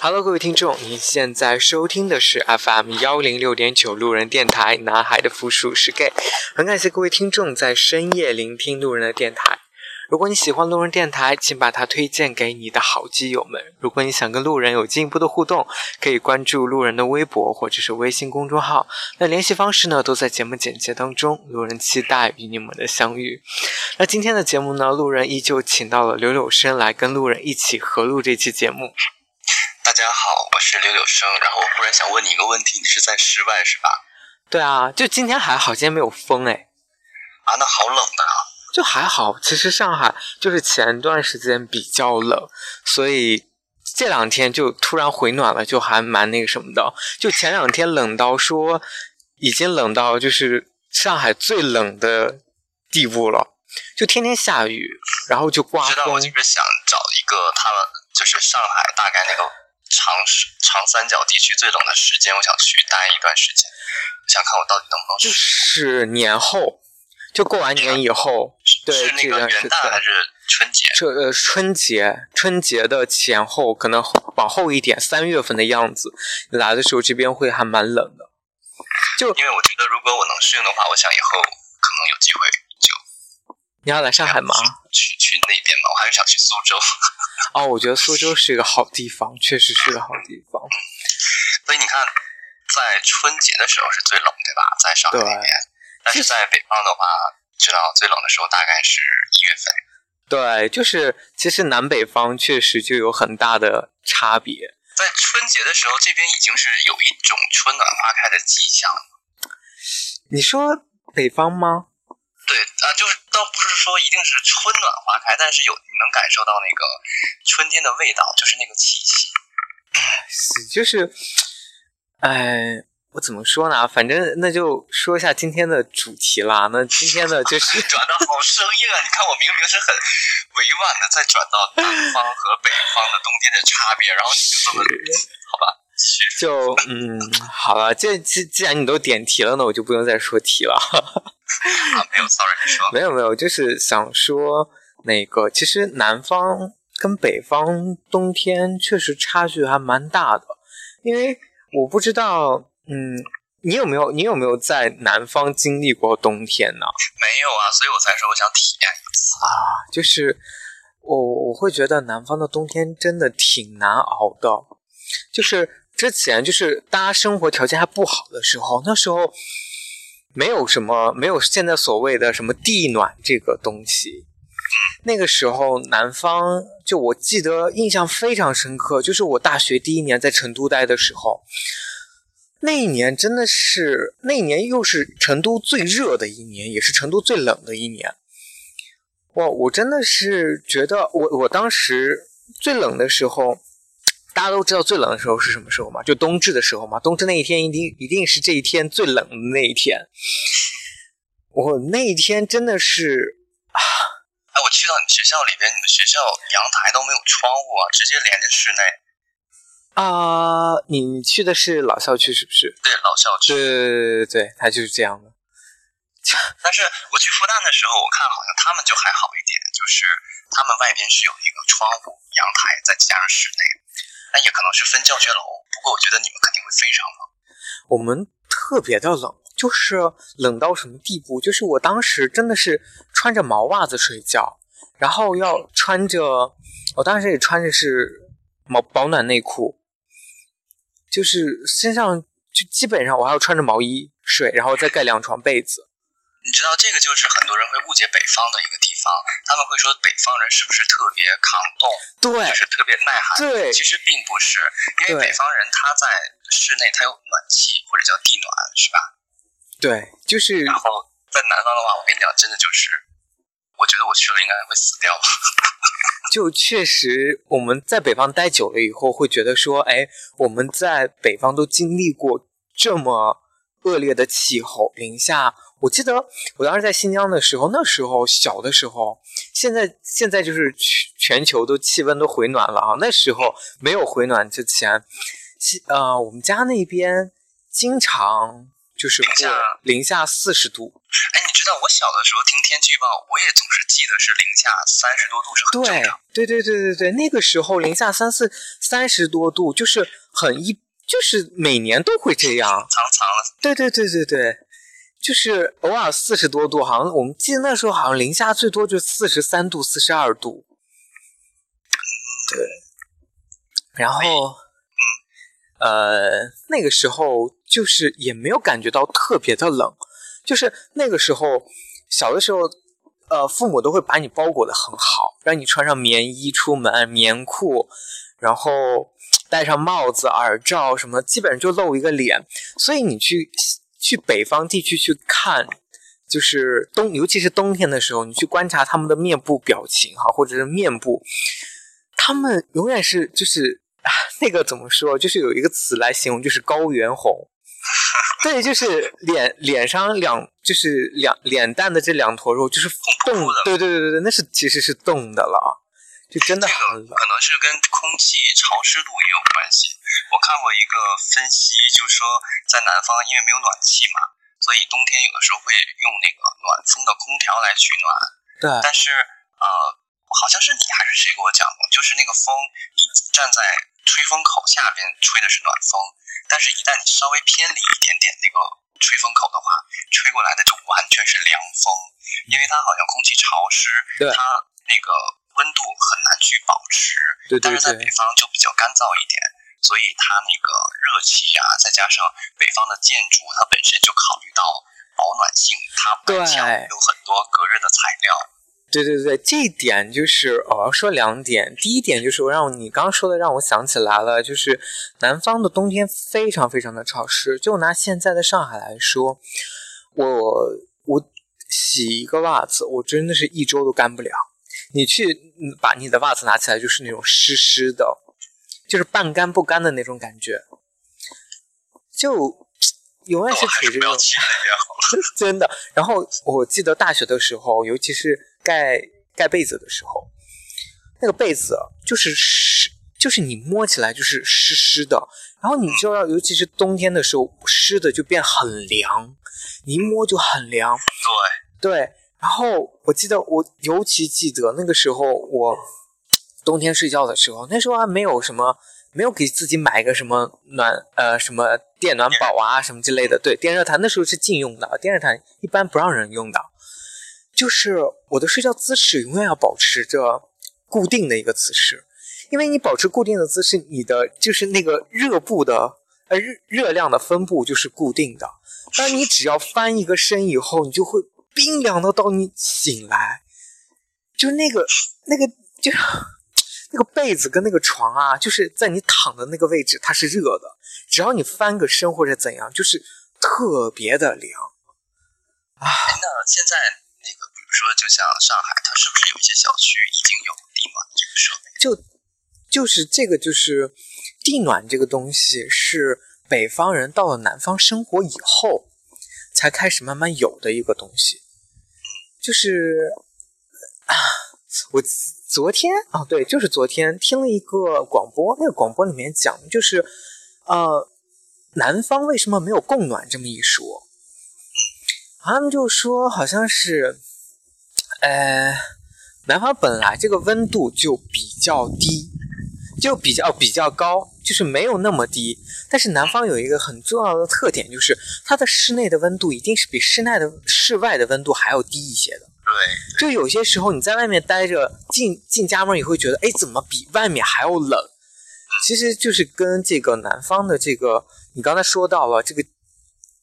Hello，各位听众，您现在收听的是 FM 幺零六点九路人电台。男孩的复数是 gay，很感谢各位听众在深夜聆听路人的电台。如果你喜欢路人电台，请把它推荐给你的好基友们。如果你想跟路人有进一步的互动，可以关注路人的微博或者是微信公众号。那联系方式呢，都在节目简介当中。路人期待与你们的相遇。那今天的节目呢，路人依旧请到了柳柳生来跟路人一起合录这期节目。大家好，我是柳柳生。然后我忽然想问你一个问题，你是在室外是吧？对啊，就今天还好，今天没有风哎。啊，那好冷的啊。就还好，其实上海就是前段时间比较冷，所以这两天就突然回暖了，就还蛮那个什么的。就前两天冷到说已经冷到就是上海最冷的地步了，就天天下雨，然后就刮风。知道我就是想找一个他们就是上海大概那个长长三角地区最冷的时间，我想去待一段时间，想看我到底能不能。就是年后。就过完年以后，对，那个元旦还是春节？这呃，春节，春节的前后，可能往后一点，三月份的样子。来的时候，这边会还蛮冷的。就因为我觉得，如果我能适应的话，我想以后可能有机会就。你要来上海吗？去去那边嘛，我还是想去苏州。哦，我觉得苏州是一个好地方，确实是个好地方。所以你看，在春节的时候是最冷，对吧？在上海那边。但是在北方的话，知道最冷的时候大概是一月份。对，就是其实南北方确实就有很大的差别。在春节的时候，这边已经是有一种春暖花开的迹象。你说北方吗？对啊，就是倒不是说一定是春暖花开，但是有你能感受到那个春天的味道，就是那个气息。是，就是，哎。我怎么说呢？反正那就说一下今天的主题啦。那今天的就是 转的好生硬啊！你看我明明是很委婉的在转到南方和北方的冬天的差别，然后你就这么 好吧？就嗯，好了，这既既然你都点题了，那我就不用再说题了。啊，没有，sorry，你说。没有没有，就是想说那个，其实南方跟北方冬天确实差距还蛮大的，因为我不知道。嗯，你有没有你有没有在南方经历过冬天呢？没有啊，所以我才说我想体验一次啊。就是我我会觉得南方的冬天真的挺难熬的。就是之前就是大家生活条件还不好的时候，那时候没有什么没有现在所谓的什么地暖这个东西。那个时候南方就我记得印象非常深刻，就是我大学第一年在成都待的时候。那一年真的是，那一年又是成都最热的一年，也是成都最冷的一年。哇，我真的是觉得，我我当时最冷的时候，大家都知道最冷的时候是什么时候吗？就冬至的时候嘛。冬至那一天一定一定是这一天最冷的那一天。我那一天真的是啊！哎，我去到你学校里边，你们学校阳台都没有窗户啊，直接连着室内。啊，你去的是老校区是不是？对，老校区。对对对对对，它就是这样的。但是我去复旦的时候，我看好像他们就还好一点，就是他们外边是有一个窗户、阳台，再加上室内。那也可能是分教学楼，不过我觉得你们肯定会非常冷。我们特别的冷，就是冷到什么地步？就是我当时真的是穿着毛袜子睡觉，然后要穿着，我当时也穿着是毛保暖内裤。就是身上就基本上我还要穿着毛衣睡，然后再盖两床被子。你知道这个就是很多人会误解北方的一个地方，他们会说北方人是不是特别抗冻，对，就是特别耐寒。对，其实并不是，因为北方人他在室内他有暖气或者叫地暖，是吧？对，就是。然后在南方的话，我跟你讲，真的就是，我觉得我去了应该会死掉。就确实，我们在北方待久了以后，会觉得说，哎，我们在北方都经历过这么恶劣的气候，零下。我记得我当时在新疆的时候，那时候小的时候，现在现在就是全全球都气温都回暖了啊。那时候没有回暖之前，呃，我们家那边经常就是零下零下四十度。哎，你知道我小的时候听天气预报，我也总是记得是零下三十多度是很正常。对对对对对对，那个时候零下三四三十多度就是很一，就是每年都会这样。藏藏了。对对对对对，就是偶尔四十多度，好像我们记得那时候好像零下最多就四十三度、四十二度。对。然后，呃，那个时候就是也没有感觉到特别的冷。就是那个时候，小的时候，呃，父母都会把你包裹的很好，让你穿上棉衣出门，棉裤，然后戴上帽子、耳罩什么，基本上就露一个脸。所以你去去北方地区去看，就是冬，尤其是冬天的时候，你去观察他们的面部表情哈，或者是面部，他们永远是就是那个怎么说，就是有一个词来形容，就是高原红。对，就是脸脸上两，就是两脸蛋的这两坨肉，就是冻的。对对对对对，那是其实是冻的了，就真的这个。可能是跟空气潮湿度也有关系。我看过一个分析，就是说在南方因为没有暖气嘛，所以冬天有的时候会用那个暖风的空调来取暖。对。但是呃，好像是你还是谁给我讲过，就是那个风，你站在吹风口下边吹的是暖风。但是，一旦你稍微偏离一点点那个吹风口的话，吹过来的就完全是凉风，因为它好像空气潮湿，它那个温度很难去保持。对但是在北方就比较干燥一点，所以它那个热气呀，再加上北方的建筑，它本身就考虑到保暖性，它外墙有很多隔热的材料。对对对，这一点就是我要说两点。第一点就是让你刚刚说的让我想起来了，就是南方的冬天非常非常的潮湿。就拿现在的上海来说，我我洗一个袜子，我真的是一周都干不了。你去把你的袜子拿起来，就是那种湿湿的，就是半干不干的那种感觉，就永远是处于这种。真的。然后我记得大学的时候，尤其是。盖盖被子的时候，那个被子就是湿，就是你摸起来就是湿湿的，然后你就要，尤其是冬天的时候，湿的就变很凉，你一摸就很凉。对对，然后我记得我尤其记得那个时候，我冬天睡觉的时候，那时候还没有什么，没有给自己买一个什么暖呃什么电暖宝啊什么之类的。对，电热毯那时候是禁用的，电热毯一般不让人用的。就是我的睡觉姿势永远要保持着固定的一个姿势，因为你保持固定的姿势，你的就是那个热布的呃热热量的分布就是固定的。当你只要翻一个身以后，你就会冰凉的到你醒来，就那个那个就那个被子跟那个床啊，就是在你躺的那个位置它是热的，只要你翻个身或者怎样，就是特别的凉。啊，那现在那个，比如。说，就像上海，它是不是有一些小区已经有地暖这个设备？就就是这个，就是地暖这个东西，是北方人到了南方生活以后才开始慢慢有的一个东西。就是啊，我昨天啊，对，就是昨天听了一个广播，那个广播里面讲，就是呃，南方为什么没有供暖这么一说？他们就说好像是。呃，南方本来这个温度就比较低，就比较比较高，就是没有那么低。但是南方有一个很重要的特点，就是它的室内的温度一定是比室内的室外的温度还要低一些的。对，就有些时候你在外面待着，进进家门你会觉得，哎，怎么比外面还要冷？其实就是跟这个南方的这个，你刚才说到了这个。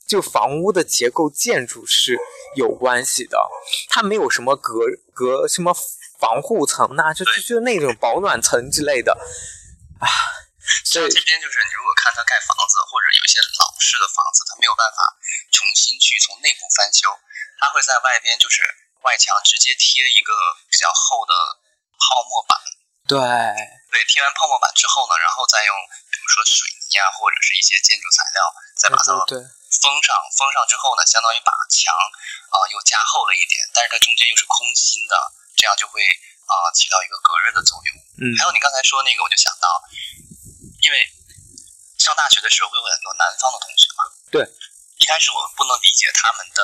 就房屋的结构建筑是有关系的，它没有什么隔隔什么防护层呐，就就就那种保暖层之类的啊。像这边就是，你如果看他盖房子，或者有一些老式的房子，他没有办法重新去从内部翻修，他会在外边就是外墙直接贴一个比较厚的泡沫板。对对，贴完泡沫板之后呢，然后再用比如说水泥啊，或者是一些建筑材料，再把它。封上，封上之后呢，相当于把墙啊又加厚了一点，但是它中间又是空心的，这样就会啊起到一个隔热的作用。嗯，还有你刚才说那个，我就想到，因为上大学的时候会有很多南方的同学嘛，对，一一开始我不能理解他们的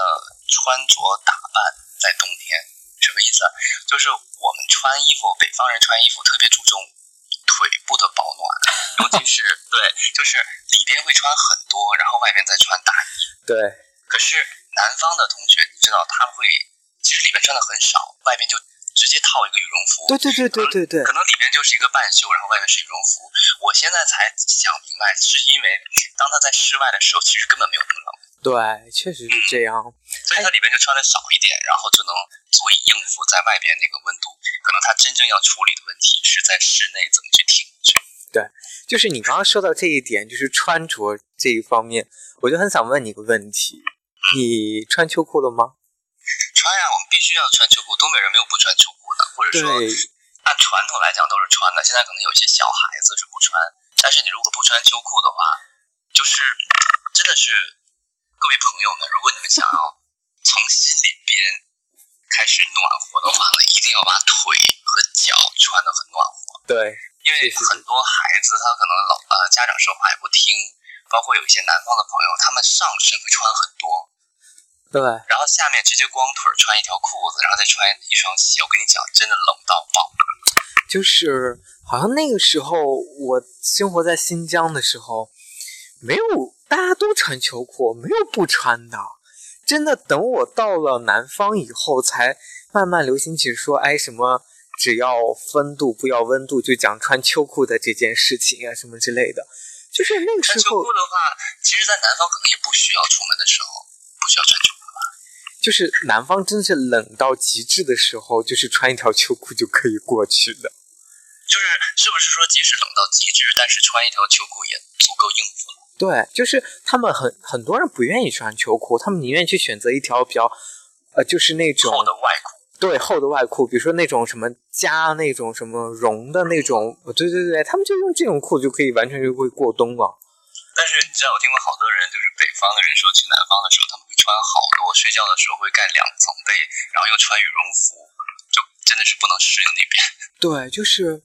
穿着打扮在冬天什么意思？就是我们穿衣服，北方人穿衣服特别注重腿部的保暖，尤其是 对，就是里边会穿很多，然后外边再穿大衣。对，可是南方的同学，你知道他们会其实里边穿的很少，外边就直接套一个羽绒服。对对对对对对可，能里面就是一个半袖，然后外面是羽绒服。我现在才想明白，是因为当他在室外的时候，其实根本没有那么冷，对，确实是这样。所以他里边就穿的少一点，然后就能足以应付在外边那个温度。可能他真正要处理的问题是在室内怎么去挺对。就是你刚刚说到这一点，就是穿着这一方面，我就很想问你一个问题：你穿秋裤了吗？穿呀，我们必须要穿秋裤，东北人没有不穿秋裤的，或者，说按传统来讲都是穿的。现在可能有一些小孩子是不穿，但是你如果不穿秋裤的话，就是真的是各位朋友们，如果你们想要从心里边开始暖和的话呢，一定要把腿和脚穿得很暖和，对，因为很多孩子他可能老呃家长说话也不听，包括有一些南方的朋友，他们上身会穿很多，对，然后下面直接光腿穿一条裤子，然后再穿一双鞋，我跟你讲，真的冷到爆。就是好像那个时候我生活在新疆的时候，没有大家都穿秋裤，没有不穿的。真的，等我到了南方以后，才慢慢流行起说，哎，什么只要风度不要温度，就讲穿秋裤的这件事情啊，什么之类的。就是那个时候秋裤，的话，其实，在南方可能也不需要出门的时候不需要穿秋裤。就是南方真是冷到极致的时候，就是穿一条秋裤就可以过去的。就是是不是说，即使冷到极致，但是穿一条秋裤也足够应付了？对，就是他们很很多人不愿意穿秋裤，他们宁愿去选择一条比较，呃，就是那种厚的外裤，对厚的外裤，比如说那种什么加那种什么绒的那种，呃对对对，他们就用这种裤就可以完全就会过冬了。但是你知道，我听过好多人，就是北方的人说，去南方的时候，他们会穿好多，睡觉的时候会盖两层被，然后又穿羽绒服，就真的是不能适应那边。对，就是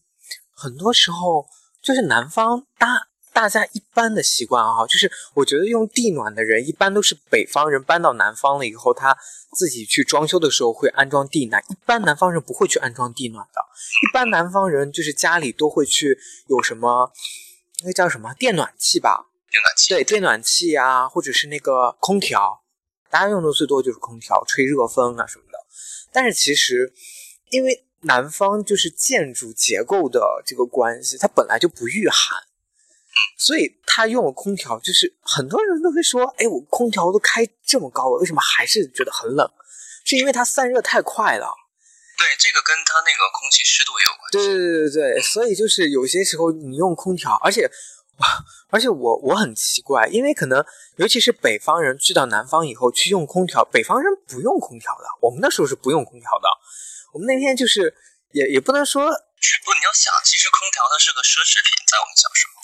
很多时候就是南方大大家一般的习惯啊，就是我觉得用地暖的人一般都是北方人搬到南方了以后，他自己去装修的时候会安装地暖，一般南方人不会去安装地暖的，一般南方人就是家里都会去有什么那个叫什么电暖气吧，电暖气，对，电暖气啊，或者是那个空调，大家用的最多就是空调，吹热风啊什么的。但是其实，因为南方就是建筑结构的这个关系，它本来就不御寒，所以它用了空调，就是很多人都会说，哎，我空调都开这么高了，为什么还是觉得很冷？是因为它散热太快了。对，这个跟它那个空气湿度也有关系。对对对对对，所以就是有些时候你用空调，而且，而且我我很奇怪，因为可能尤其是北方人去到南方以后去用空调，北方人不用空调的，我们那时候是不用空调的，我们那天就是也也不能说，不，你要想，其实空调它是个奢侈品，在我们小时候。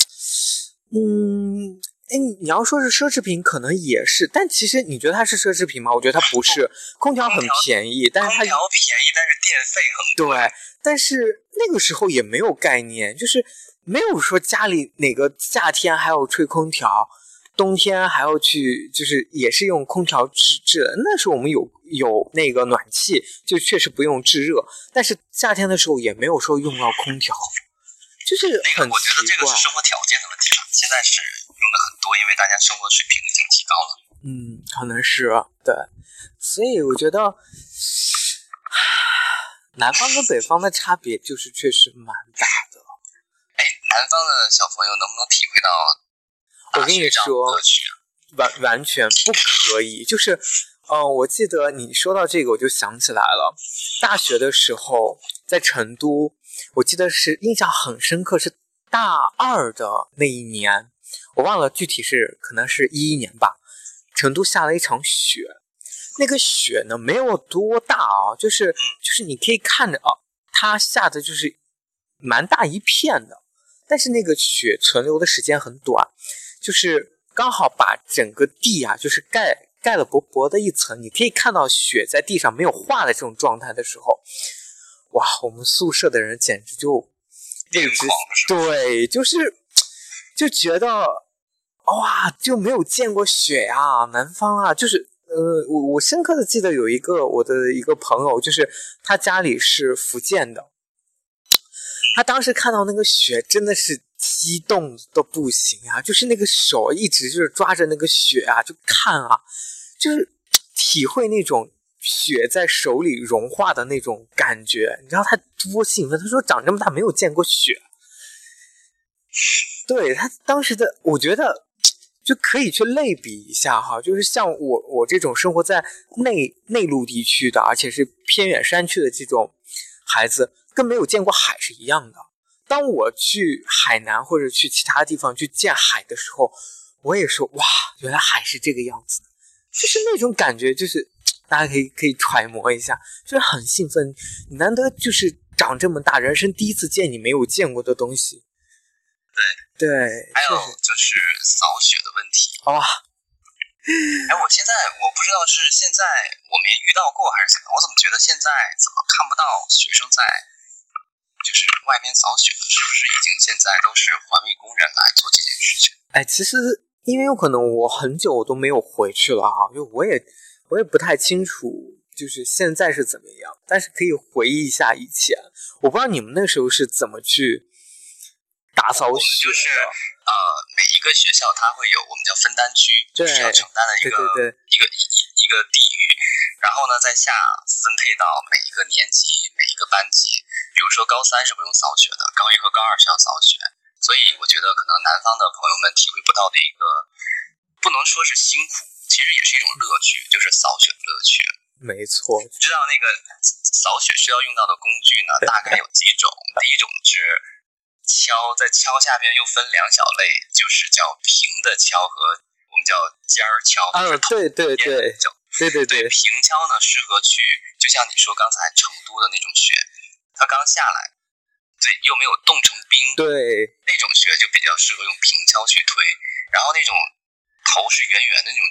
嗯。哎，你要说是奢侈品，可能也是，但其实你觉得它是奢侈品吗？我觉得它不是。空调很便宜，但是它空调便宜，但是电费很贵。对，但是那个时候也没有概念，就是没有说家里哪个夏天还要吹空调，冬天还要去，就是也是用空调制制的。那时候我们有有那个暖气，就确实不用制热，但是夏天的时候也没有说用到空调，就是那很个，我觉得这。个是生活条件的问题了。现在是用的很多，因为大家生活水平已经提高了。嗯，可能是对，所以我觉得南方跟北方的差别就是确实蛮大的。哎，南方的小朋友能不能体会到我跟你说？完完全不可以。就是，呃，我记得你说到这个，我就想起来了。大学的时候在成都，我记得是印象很深刻，是大二的那一年，我忘了具体是可能是一一年吧。成都下了一场雪，那个雪呢没有多大啊，就是就是你可以看着啊，它下的就是蛮大一片的，但是那个雪存留的时间很短，就是刚好把整个地啊，就是盖盖了薄薄的一层，你可以看到雪在地上没有化的这种状态的时候，哇，我们宿舍的人简直就对，就是就觉得，哇，就没有见过雪呀，南方啊，就是呃，我我深刻的记得有一个我的一个朋友，就是他家里是福建的，他当时看到那个雪真的是激动的不行啊，就是那个手一直就是抓着那个雪啊，就看啊，就是体会那种。雪在手里融化的那种感觉，你知道他多兴奋？他说长这么大没有见过雪。对他当时的，我觉得就可以去类比一下哈，就是像我我这种生活在内内陆地区的，而且是偏远山区的这种孩子，跟没有见过海是一样的。当我去海南或者去其他地方去见海的时候，我也说哇，原来海是这个样子，就是那种感觉，就是。大家可以可以揣摩一下，就是很兴奋，难得就是长这么大，人生第一次见你没有见过的东西。对对，还有就是扫雪的问题。哇，哎，我现在我不知道是现在我没遇到过还是怎么，我怎么觉得现在怎么看不到学生在就是外面扫雪了？是不是已经现在都是环卫工人来做这件事情？哎，其实因为有可能我很久都没有回去了哈，就我也。我也不太清楚，就是现在是怎么样，但是可以回忆一下以前。我不知道你们那时候是怎么去打扫雪就是呃，每一个学校它会有我们叫分担区，就是要承担的一个一个一一个地域，然后呢，再下分配到每一个年级每一个班级。比如说高三是不用扫雪的，高一和高二是要扫雪。所以我觉得可能南方的朋友们体会不到的一个，不能说是辛苦。其实也是一种乐趣，就是扫雪的乐趣。没错，知道那个扫雪需要用到的工具呢，大概有几种。第一种是锹，在敲下边又分两小类，就是叫平的敲和我们叫尖儿锹。啊，对对对，对对对。平敲呢，适合去，就像你说刚才成都的那种雪，它刚下来，对，又没有冻成冰，对，那种雪就比较适合用平敲去推。然后那种头是圆圆的那种。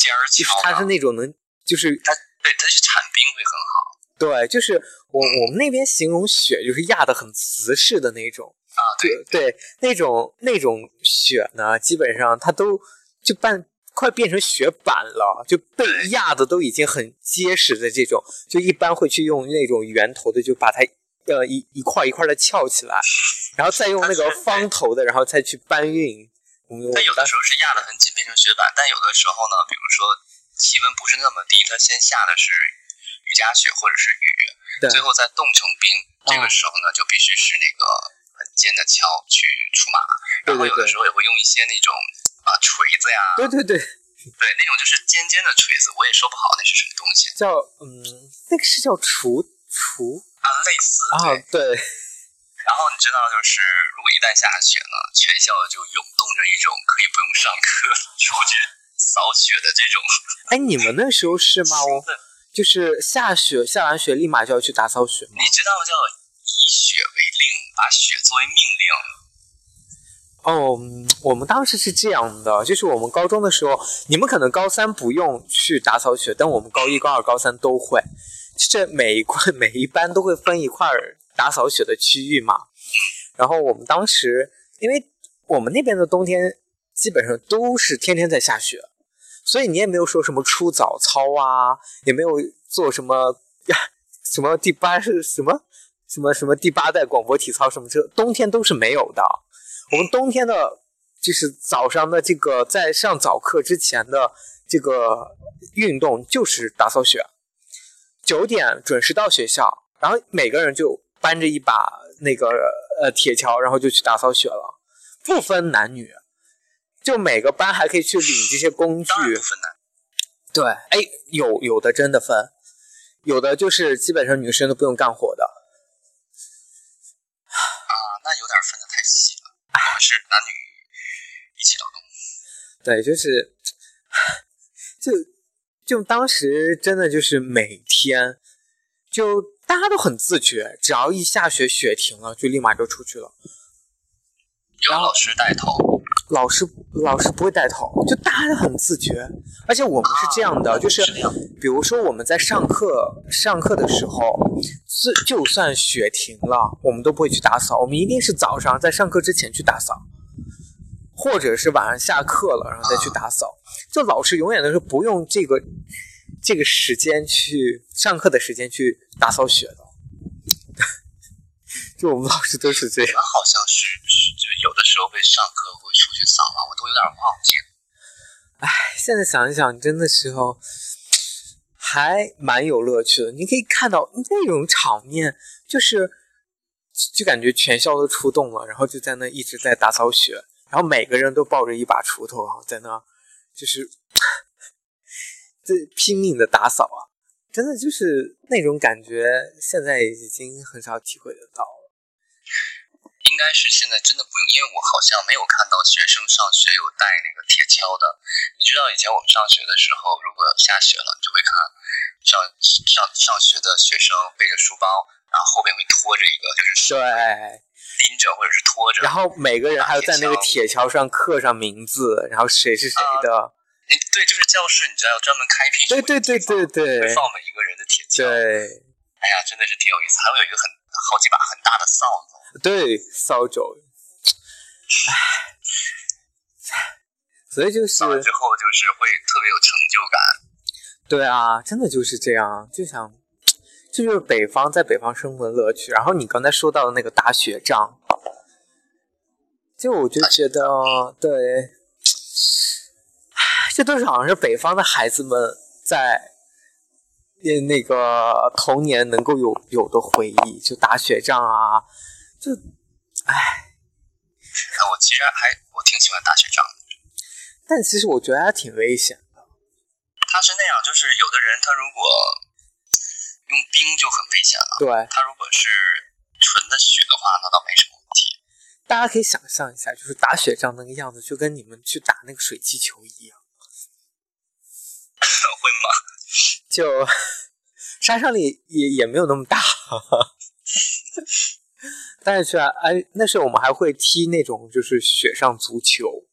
尖儿敲，它是那种能，就是它对它是铲冰会很好。对，就是我我们那边形容雪就是压的很瓷实的那种啊，对对，那种那种雪呢，基本上它都就半快变成雪板了，就被压的都已经很结实的这种，就一般会去用那种圆头的，就把它呃一一块一块的翘起来，然后再用那个方头的，然后再去搬运。它有的时候是压的很紧变成雪板，但有的时候呢，比如说气温不是那么低，它先下的是雨夹雪或者是雨，最后再冻成冰，这个时候呢就必须是那个很尖的锹去出马，然后有的时候也会用一些那种啊锤子呀，对对对，对那种就是尖尖的锤子，我也说不好那是什么东西，叫嗯，那个是叫锄锄啊，类似啊对。然后你知道，就是如果一旦下雪呢，全校就涌动着一种可以不用上课出去扫雪的这种。哎，你们那时候是吗？我就是下雪，下完雪立马就要去打扫雪吗？你知道叫以雪为令，把雪作为命令。哦，我们当时是这样的，就是我们高中的时候，你们可能高三不用去打扫雪，但我们高一、高二、高三都会，就是每一块 每一班都会分一块。打扫雪的区域嘛，然后我们当时，因为我们那边的冬天基本上都是天天在下雪，所以你也没有说什么出早操啊，也没有做什么呀，什么第八是什么什么什么第八代广播体操什么这冬天都是没有的。我们冬天的，就是早上的这个在上早课之前的这个运动就是打扫雪，九点准时到学校，然后每个人就。搬着一把那个呃铁锹，然后就去打扫雪了，不分男女，就每个班还可以去领这些工具。不分男。对，哎，有有的真的分，有的就是基本上女生都不用干活的。啊，那有点分的太细了。我们是男女一起劳动。对，就是，就就当时真的就是每天就。大家都很自觉，只要一下雪，雪停了，就立马就出去了。有老师带头，老师老师不会带头，就大家都很自觉。而且我们是这样的，就是比如说我们在上课上课的时候，就就算雪停了，我们都不会去打扫，我们一定是早上在上课之前去打扫，或者是晚上下课了，然后再去打扫。就老师永远都是不用这个这个时间去上课的时间去打扫雪的。就我们老师都是这样。好像是，就有的时候会上课会出去扫嘛，我都有点忘记了。唉，现在想一想，真的时候还蛮有乐趣的。你可以看到那种场面，就是就感觉全校都出动了，然后就在那一直在打扫雪，然后每个人都抱着一把锄头啊，在那就是 这拼命的打扫啊，真的就是那种感觉，现在已经很少体会得到了。应该是现在真的不用，因为我好像没有看到学生上学有带那个铁锹的。你知道以前我们上学的时候，如果下雪了，你就会看上上上学的学生背着书包，然后后边会拖着一个，就是对拎着或者是拖着，然后每个人还要在那个铁锹上刻上名字，然后谁是谁的。对，就是教室，你知道要专门开辟对对对对对，会放每一个人的铁锹。对，哎呀，真的是挺有意思，还会有一个很好几把很大的扫帚。对，扫帚，唉，所以就是扫完之后就是会特别有成就感。对啊，真的就是这样，就想，这就是北方在北方生活的乐趣。然后你刚才说到的那个打雪仗，就我就觉得，对，这都是好像是北方的孩子们在那那个童年能够有有的回忆，就打雪仗啊。就，唉，我其实还我挺喜欢打雪仗的，但其实我觉得还挺危险的。他是那样，就是有的人他如果用冰就很危险了，对。他如果是纯的雪的话，那倒没什么问题。大家可以想象一下，就是打雪仗那个样子，就跟你们去打那个水气球一样。会吗？就杀伤力也也没有那么大。但是啊，哎，那时候我们还会踢那种就是雪上足球，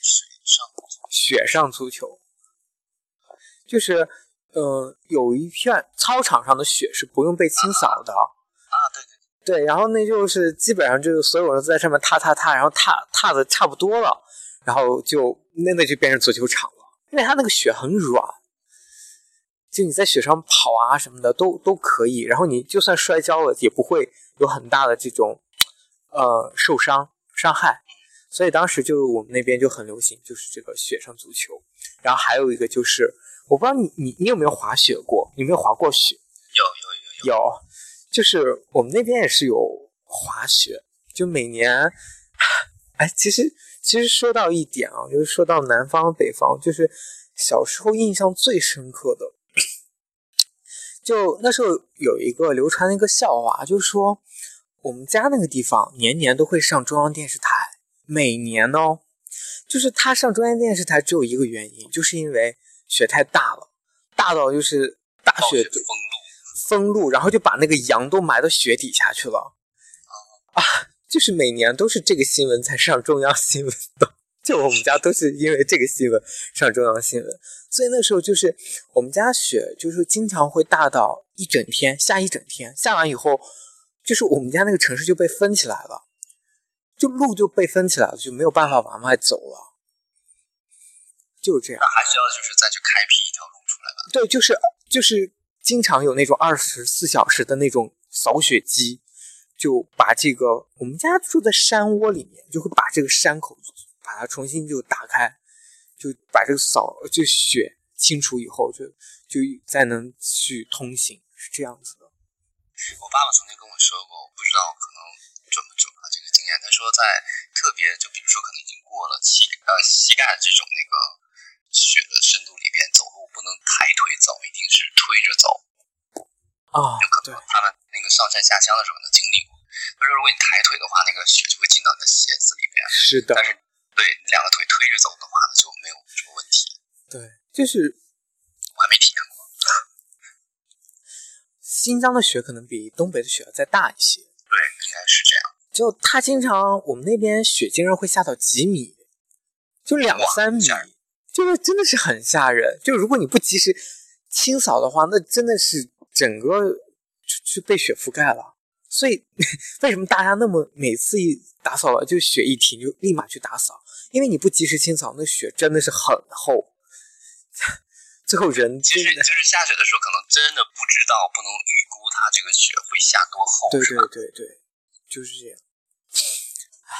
雪上雪上足球，就是呃，有一片操场上的雪是不用被清扫的啊，对对对，然后那就是基本上就是所有人都在上面踏踏踏，然后踏踏的差不多了，然后就那那就变成足球场了，因为它那个雪很软。就你在雪上跑啊什么的都都可以，然后你就算摔跤了也不会有很大的这种呃受伤伤害，所以当时就我们那边就很流行，就是这个雪上足球。然后还有一个就是，我不知道你你你有没有滑雪过？有没有滑过雪？有有有有，就是我们那边也是有滑雪，就每年，哎，其实其实说到一点啊，就是说到南方北方，就是小时候印象最深刻的。就那时候有一个流传的一个笑话，就是说我们家那个地方年年都会上中央电视台，每年哦，就是他上中央电视台只有一个原因，就是因为雪太大了，大到就是大雪封路，封路，然后就把那个羊都埋到雪底下去了，啊，就是每年都是这个新闻才上中央新闻的。就我们家都是因为这个新闻上中央新闻，所以那时候就是我们家雪就是经常会大到一整天下一整天，下完以后就是我们家那个城市就被封起来了，就路就被封起来了，就没有办法往外走了，就是这样。那还需要就是再去开辟一条路出来吧？对，就是就是经常有那种二十四小时的那种扫雪机，就把这个我们家住在山窝里面，就会把这个山口。把它重新就打开，就把这个扫就血清除以后，就就再能去通行，是这样子的。我爸爸曾经跟我说过，我不知道可能准不准啊这个经验。他说在特别就比如说可能已经过了膝呃膝盖这种那个血的深度里边，走路不能抬腿走，一定是推着走。啊，可能他们那个上山下乡的时候能经历过。他说如果你抬腿的话，那个血就会进到你的鞋子里边。是的。但是对，两个腿推着走的话，呢就没有什么问题。对，就是我还没体验过。新疆的雪可能比东北的雪要再大一些。对，应该是这样。就它经常，我们那边雪竟然会下到几米，就两三米，就是真的是很吓人。就如果你不及时清扫的话，那真的是整个就被雪覆盖了，所以 为什么大家那么每次一打扫了就雪一停就立马去打扫？因为你不及时清扫，那雪真的是很厚。最后人其实就是下雪的时候，可能真的不知道，不能预估它这个雪会下多厚。对对对对，就是这样。唉，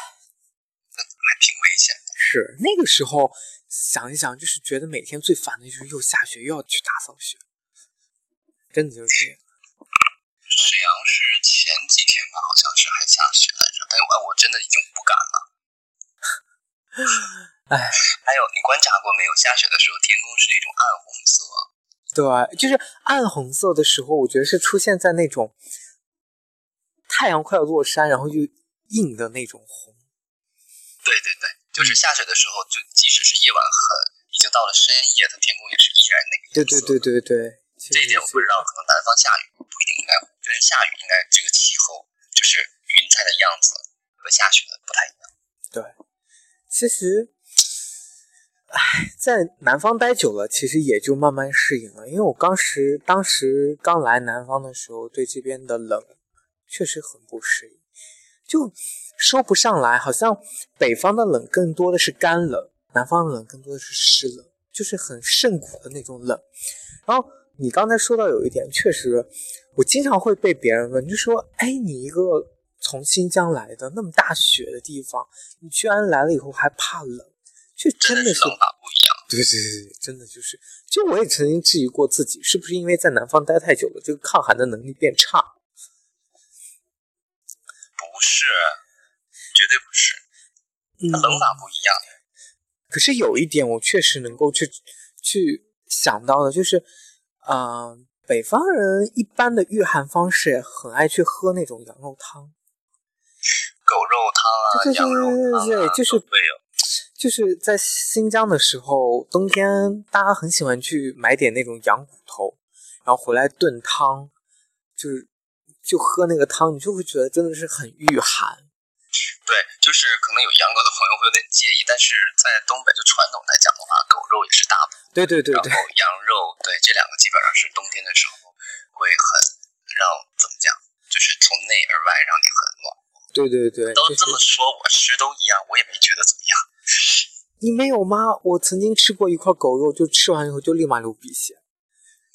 那还挺危险的。是那个时候想一想，就是觉得每天最烦的就是又下雪又要去打扫雪，真的就是这样。沈阳是前几天吧，好像是还下雪来着，但我我真的已经不敢了。哎，还有你观察过没有？下雪的时候，天空是那种暗红色。对，就是暗红色的时候，我觉得是出现在那种太阳快要落山，然后又硬的那种红。对对对，就是下雪的时候，就即使是夜晚很已经到了深夜，它天空也是依然那个对对对对对，这一点我不知道，可能南方下雨不一定应该，就是下雨应该这个气候，就是云彩的样子和下雪的不太一样。对。其实，唉，在南方待久了，其实也就慢慢适应了。因为我当时当时刚来南方的时候，对这边的冷确实很不适应，就说不上来。好像北方的冷更多的是干冷，南方的冷更多的是湿冷，就是很渗骨的那种冷。然后你刚才说到有一点，确实，我经常会被别人问，就说：“哎，你一个。”从新疆来的那么大雪的地方，你居然来了以后还怕冷，这真的是不一样。对对对对，真的就是，就我也曾经质疑过自己，是不是因为在南方待太久了，这个抗寒的能力变差？不是，绝对不是，冷法不一样。可是有一点，我确实能够去去想到的，就是，嗯，北方人一般的御寒方式，很爱去喝那种羊肉汤。狗肉汤啊，羊肉汤啊，就是就是在新疆的时候，冬天大家很喜欢去买点那种羊骨头，然后回来炖汤，就是就喝那个汤，你就会觉得真的是很御寒。对，就是可能有养狗的朋友会有点介意，但是在东北就传统来讲的话，狗肉也是大补。对对对对。然后羊肉，对这两个基本上是冬天的时候会很让怎么讲，就是从内而外让你很暖。对对对，都这么说，我吃都一样，我也没觉得怎么样。你没有吗？我曾经吃过一块狗肉，就吃完以后就立马流鼻血，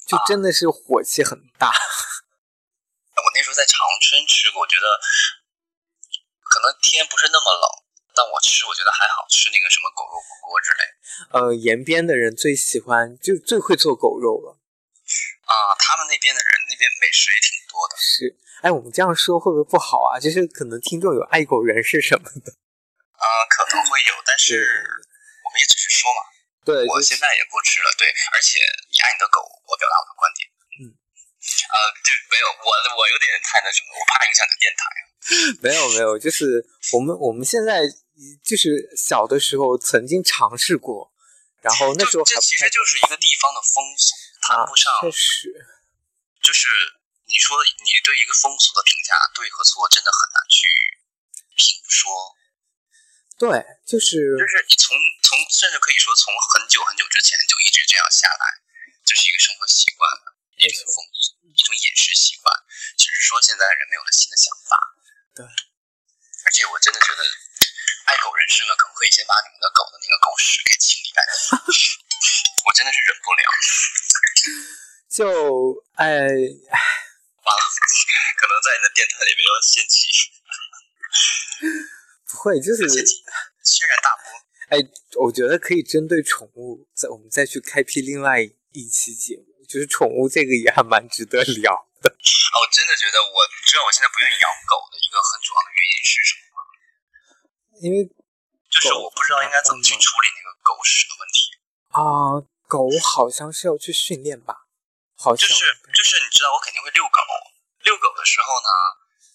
就真的是火气很大。我那时候在长春吃过，我觉得可能天不是那么冷，但我吃我觉得还好吃那个什么狗肉火锅之类。呃，延边的人最喜欢就最会做狗肉了。啊，他们那边的人那边美食也挺多的。是。哎，我们这样说会不会不好啊？就是可能听众有爱狗人士什么的，啊，可能会有，但是我们也只是说嘛。对，我现在也不吃了。对，而且你爱你的狗，我表达我的观点。嗯，呃，就没有我，我有点太那什么，我怕影响你的电台。没有没有，就是我们我们现在就是小的时候曾经尝试过，然后那时候这其实就是一个地方的风俗，谈不上，确实，就是。你说你对一个风俗的评价对和错，真的很难去评说。对，就是就是你从从甚至可以说从很久很久之前就一直这样下来，这是一个生活习惯，一种风俗，一种饮食习惯。只是说现在人们有了新的想法。对，而且我真的觉得，爱狗人士们可不可以先把你们的狗的那个狗屎给清理干净？我真的是忍不了。就哎。可能在你的电台里面要掀起，不会，就是轩然大波。哎，我觉得可以针对宠物，再我们再去开辟另外一期节目，就是宠物这个也还蛮值得聊的。哦，我真的觉得，我你知道我现在不愿意养狗的一个很主要的原因是什么吗？因为就是我不知道应该怎么去处理那个狗屎的问题啊。狗好像是要去训练吧。就是就是，你知道我肯定会遛狗。遛狗的时候呢，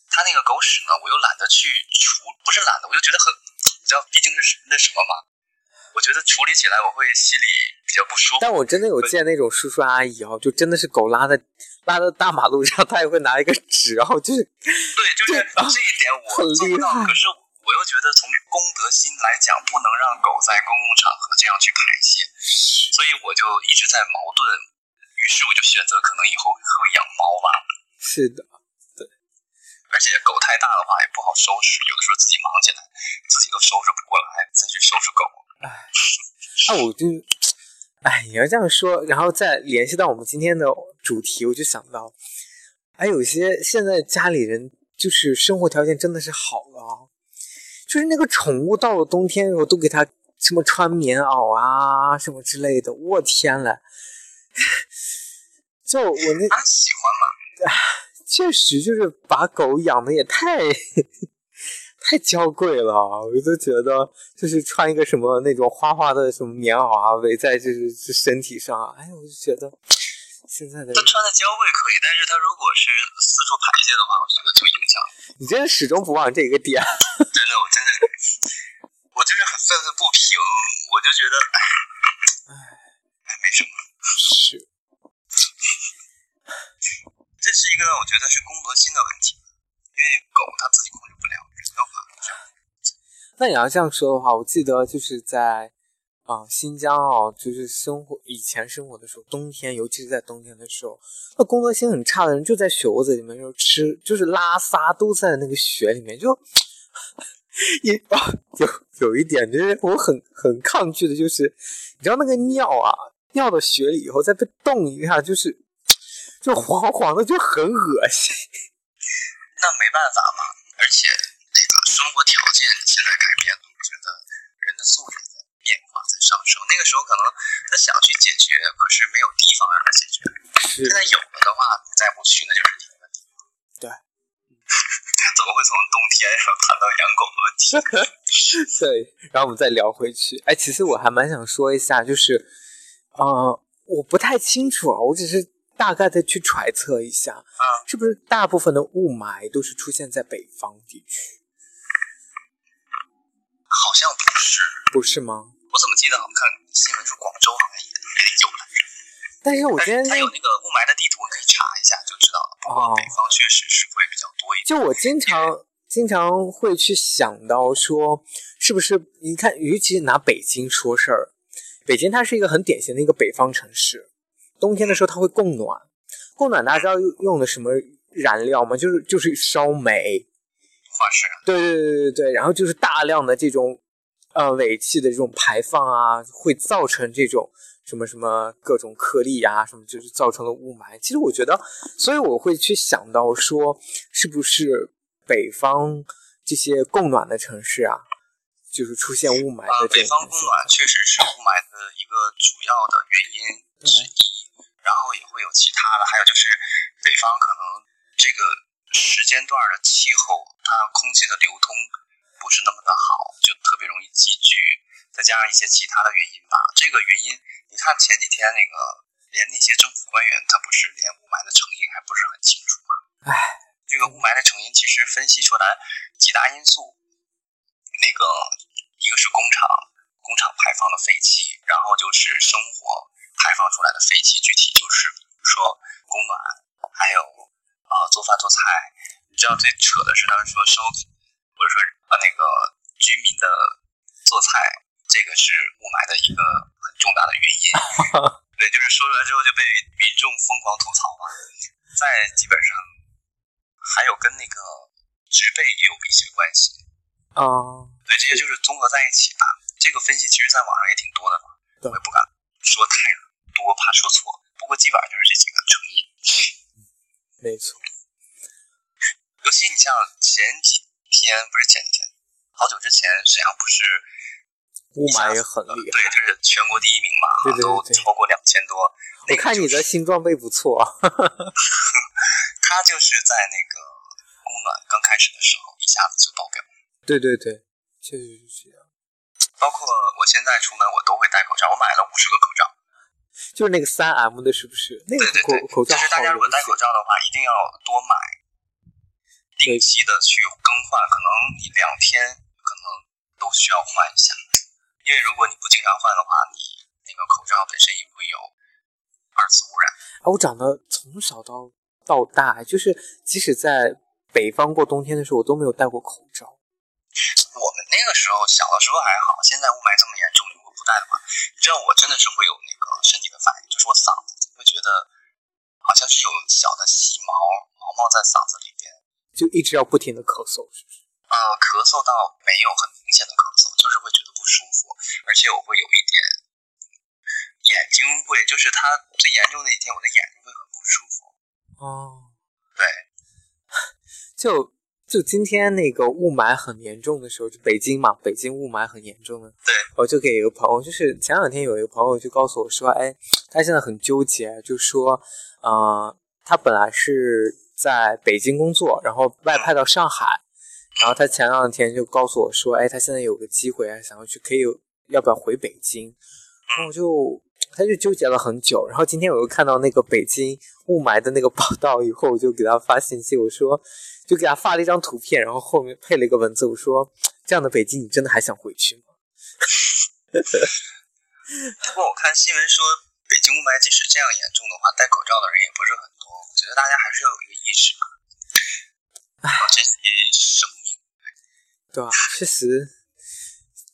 它那个狗屎呢，我又懒得去除，不是懒得，我就觉得很，你知道，毕竟是那什么嘛。我觉得处理起来我会心里比较不舒服。但我真的有见那种叔叔阿姨哦，就真的是狗拉在拉到大马路上，他也会拿一个纸，然后就是对，就是这一点我做不到。可是我又觉得从公德心来讲，不能让狗在公共场合这样去排泄，所以我就一直在矛盾。于是我就选择可能以后会养猫吧。是的，对。而且狗太大的话也不好收拾，有的时候自己忙起来，自己都收拾不过来，再去收拾狗。哎，那，我就，哎，你要这样说，然后再联系到我们今天的主题，我就想到，哎，有些现在家里人就是生活条件真的是好了，就是那个宠物到了冬天，我都给它什么穿棉袄啊，什么之类的，我天嘞！就我那他喜欢嘛，确实就是把狗养的也太太娇贵了，我就觉得就是穿一个什么那种花花的什么棉袄啊，围在就是身体上，哎，我就觉得现在的他穿的娇贵可以，但是他如果是四处排泄的话，我觉得就影响。你真的始终不忘这个点，真的，我真的，我就是很愤愤不平，我就觉得，哎，哎，哎，没什么，是。这是一个我觉得是公德心的问题，因为狗它自己控制不了，那你要这样说的话，我记得就是在啊新疆啊，就是生活以前生活的时候，冬天尤其是在冬天的时候，那公德心很差的人就在雪窝子里面就吃，就是拉撒都在那个雪里面，就 一啊有有一点就是我很很抗拒的，就是你知道那个尿啊。尿到雪里以后再被冻一下，就是就黄黄的，就很恶心。那没办法嘛，而且那个生活条件现在改变了，我觉得人的素质在变化，在上升。那个时候可能他想去解决，可是没有地方让他解决。现在有了的话，你再不去，那就是你的问题。对。怎么会从冬天谈到养狗的问题？对，然后我们再聊回去。哎，其实我还蛮想说一下，就是。啊，我不太清楚啊，我只是大概的去揣测一下啊，是不是大部分的雾霾都是出现在北方地区？好像不是，不是吗？我怎么记得好像看新闻说广州好像也也有来着。但是我今天他有那个雾霾的地图，可以查一下就知道了。哦，北方确实是会比较多一点。就我经常经常会去想到说，是不是你看，尤其拿北京说事儿。北京它是一个很典型的一个北方城市，冬天的时候它会供暖，供暖大家知道用的什么燃料吗？就是就是烧煤，化石。对对对对对，然后就是大量的这种呃尾气的这种排放啊，会造成这种什么什么各种颗粒啊，什么就是造成了雾霾。其实我觉得，所以我会去想到说，是不是北方这些供暖的城市啊？就是出现雾霾的北方供暖确实是雾霾的一个主要的原因之一，然后也会有其他的，还有就是北方可能这个时间段的气候，它空气的流通不是那么的好，就特别容易积聚，再加上一些其他的原因吧。这个原因，你看前几天那个连那些政府官员，他不是连雾霾的成因还不是很清楚吗？唉，这个雾霾的成因其实分析出来几大因素。那个一个是工厂工厂排放的废气，然后就是生活排放出来的废气，具体就是比如说供暖，还有啊做饭做菜。你知道最扯的是，他们说烧或者说啊那个居民的做菜，这个是雾霾的一个很重大的原因。对，就是说出来之后就被民众疯狂吐槽嘛。再基本上还有跟那个植被也有一些关系。啊。对，这些就是综合在一起吧。这个分析其实在网上也挺多的嘛，我也不敢说太多，怕说错。不过基本上就是这几个成因。没错。尤其你像前几天，不是前几天，好久之前，沈阳不是雾霾也很厉害，对，就是全国第一名嘛，都超过两千多。我看你的新装备不错。他就是在那个供暖刚开始的时候，一下子就爆表。对对对。确实是这样，包括我现在出门我都会戴口罩，我买了五十个口罩，就是那个三 M 的，是不是？那个口口罩。就是大家如果戴口罩的话，一定要多买，定期的去更换，可能你两天可能都需要换一下，因为如果你不经常换的话，你那个口罩本身也会有二次污染。啊，我长得从小到到大，就是即使在北方过冬天的时候，我都没有戴过口罩。我们那个时候小的时候还好，现在雾霾这么严重，如果不戴的话，你知道我真的是会有那个身体的反应，就是我嗓子会觉得好像是有小的细毛毛毛在嗓子里边，就一直要不停的咳嗽，是不是？呃，咳嗽倒没有很明显的咳嗽，就是会觉得不舒服，而且我会有一点眼睛会，就是它最严重的一天，我的眼睛会很不舒服。哦，对，就就今天那个雾霾很严重的时候，就北京嘛，北京雾霾很严重的，对，我就给一个朋友，就是前两天有一个朋友就告诉我说，哎，他现在很纠结，就说，呃，他本来是在北京工作，然后外派到上海，然后他前两天就告诉我说，哎，他现在有个机会，想要去，可以要不要回北京？然后我就他就纠结了很久，然后今天我又看到那个北京雾霾的那个报道以后，我就给他发信息，我说就给他发了一张图片，然后后面配了一个文字，我说这样的北京你真的还想回去吗？不过我看新闻说，北京雾霾即使这样严重的话，戴口罩的人也不是很多。我觉得大家还是要有一个意识吧，要珍惜生命。对吧？确实，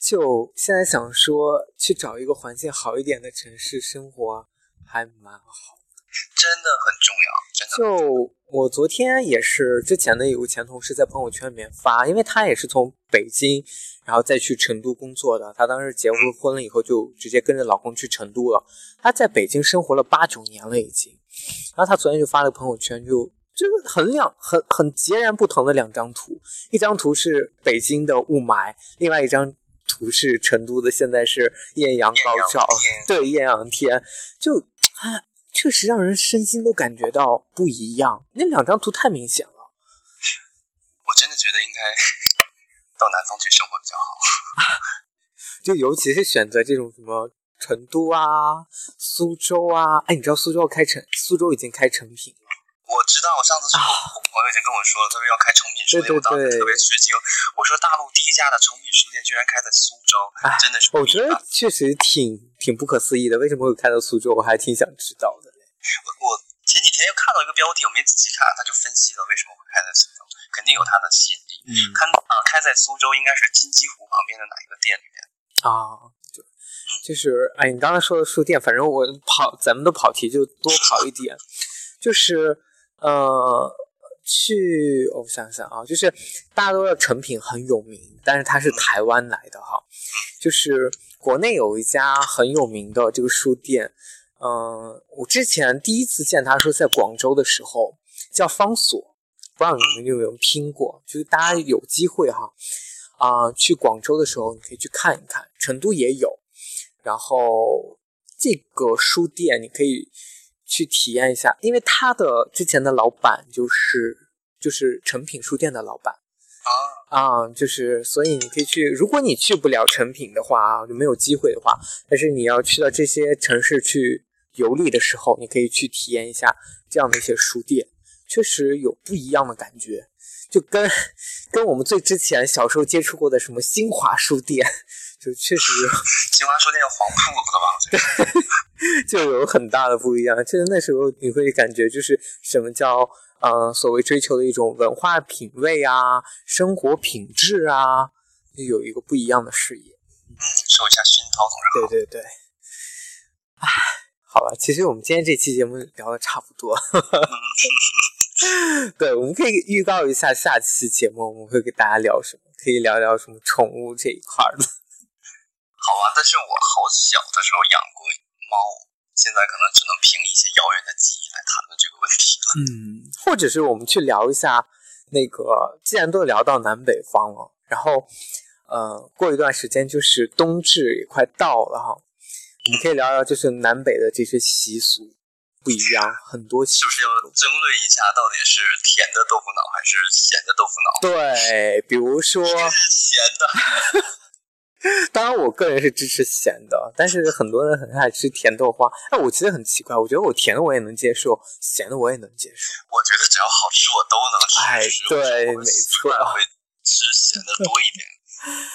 就现在想说去找一个环境好一点的城市生活，还蛮好的。真的很重要，真的。就我昨天也是，之前的有个前同事在朋友圈里面发，因为他也是从北京，然后再去成都工作的。他当时结婚婚了以后，就直接跟着老公去成都了。他在北京生活了八九年了已经，然后他昨天就发了朋友圈，就这个很两很很截然不同的两张图，一张图是北京的雾霾，另外一张图是成都的，现在是艳阳高照，对艳阳天，就啊。确实让人身心都感觉到不一样，那两张图太明显了。我真的觉得应该到南方去生活比较好，就尤其是选择这种什么成都啊、苏州啊。哎，你知道苏州要开成，苏州已经开成品了。我知道，我上次是，我朋友已经跟我说了，他说要开成品书店，我当时特别吃惊。我说大陆第一家的成品书店居然开在苏州，真的是。我觉得确实挺挺不可思议的，为什么会开到苏州？我还挺想知道的。我我前几天又看到一个标题，我没仔细看，他就分析了为什么会开在苏州，肯定有它的吸引力。嗯，看啊，开在苏州应该是金鸡湖旁边的哪一个店里面啊？就就是哎，你刚才说的书店，反正我跑，咱们的跑题就多跑一点，就是。呃，去我想想啊，就是大家都知道成品很有名，但是它是台湾来的哈。就是国内有一家很有名的这个书店，嗯，我之前第一次见他说在广州的时候叫方所，不知道你们有没有听过？就是大家有机会哈，啊，去广州的时候你可以去看一看，成都也有。然后这个书店你可以。去体验一下，因为他的之前的老板就是就是成品书店的老板啊。啊，就是所以你可以去，如果你去不了成品的话啊，就没有机会的话，但是你要去到这些城市去游历的时候，你可以去体验一下这样的一些书店，确实有不一样的感觉，就跟跟我们最之前小时候接触过的什么新华书店。就确实，新华书店有黄铺子的吧？就有很大的不一样。就是那时候你会感觉，就是什么叫呃所谓追求的一种文化品味啊、生活品质啊，就有一个不一样的视野。嗯，受一下熏陶。对对对。唉，好了，其实我们今天这期节目聊的差不多。对，我们可以预告一下下期节目我们会给大家聊什么，可以聊聊什么宠物这一块的。好啊，但是我好小的时候养过猫，现在可能只能凭一些遥远的记忆来谈论这个问题了。嗯，或者是我们去聊一下那个，既然都聊到南北方了，然后呃，过一段时间就是冬至也快到了哈，我们可以聊聊就是南北的这些习俗不一样，很多。就是要争论一下，到底是甜的豆腐脑还是咸的豆腐脑？对，比如说是咸的。当然，我个人是支持咸的，但是很多人很爱吃甜豆花。那，我其实很奇怪，我觉得我甜的我也能接受，咸的我也能接受。我觉得只要好吃，我都能吃。哎，对，没错，会吃咸的多一点。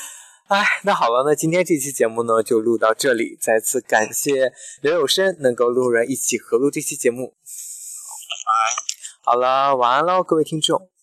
哎，那好了，那今天这期节目呢就录到这里，再次感谢刘有生能够路人一起合录这期节目。拜拜。好了，晚安喽，各位听众。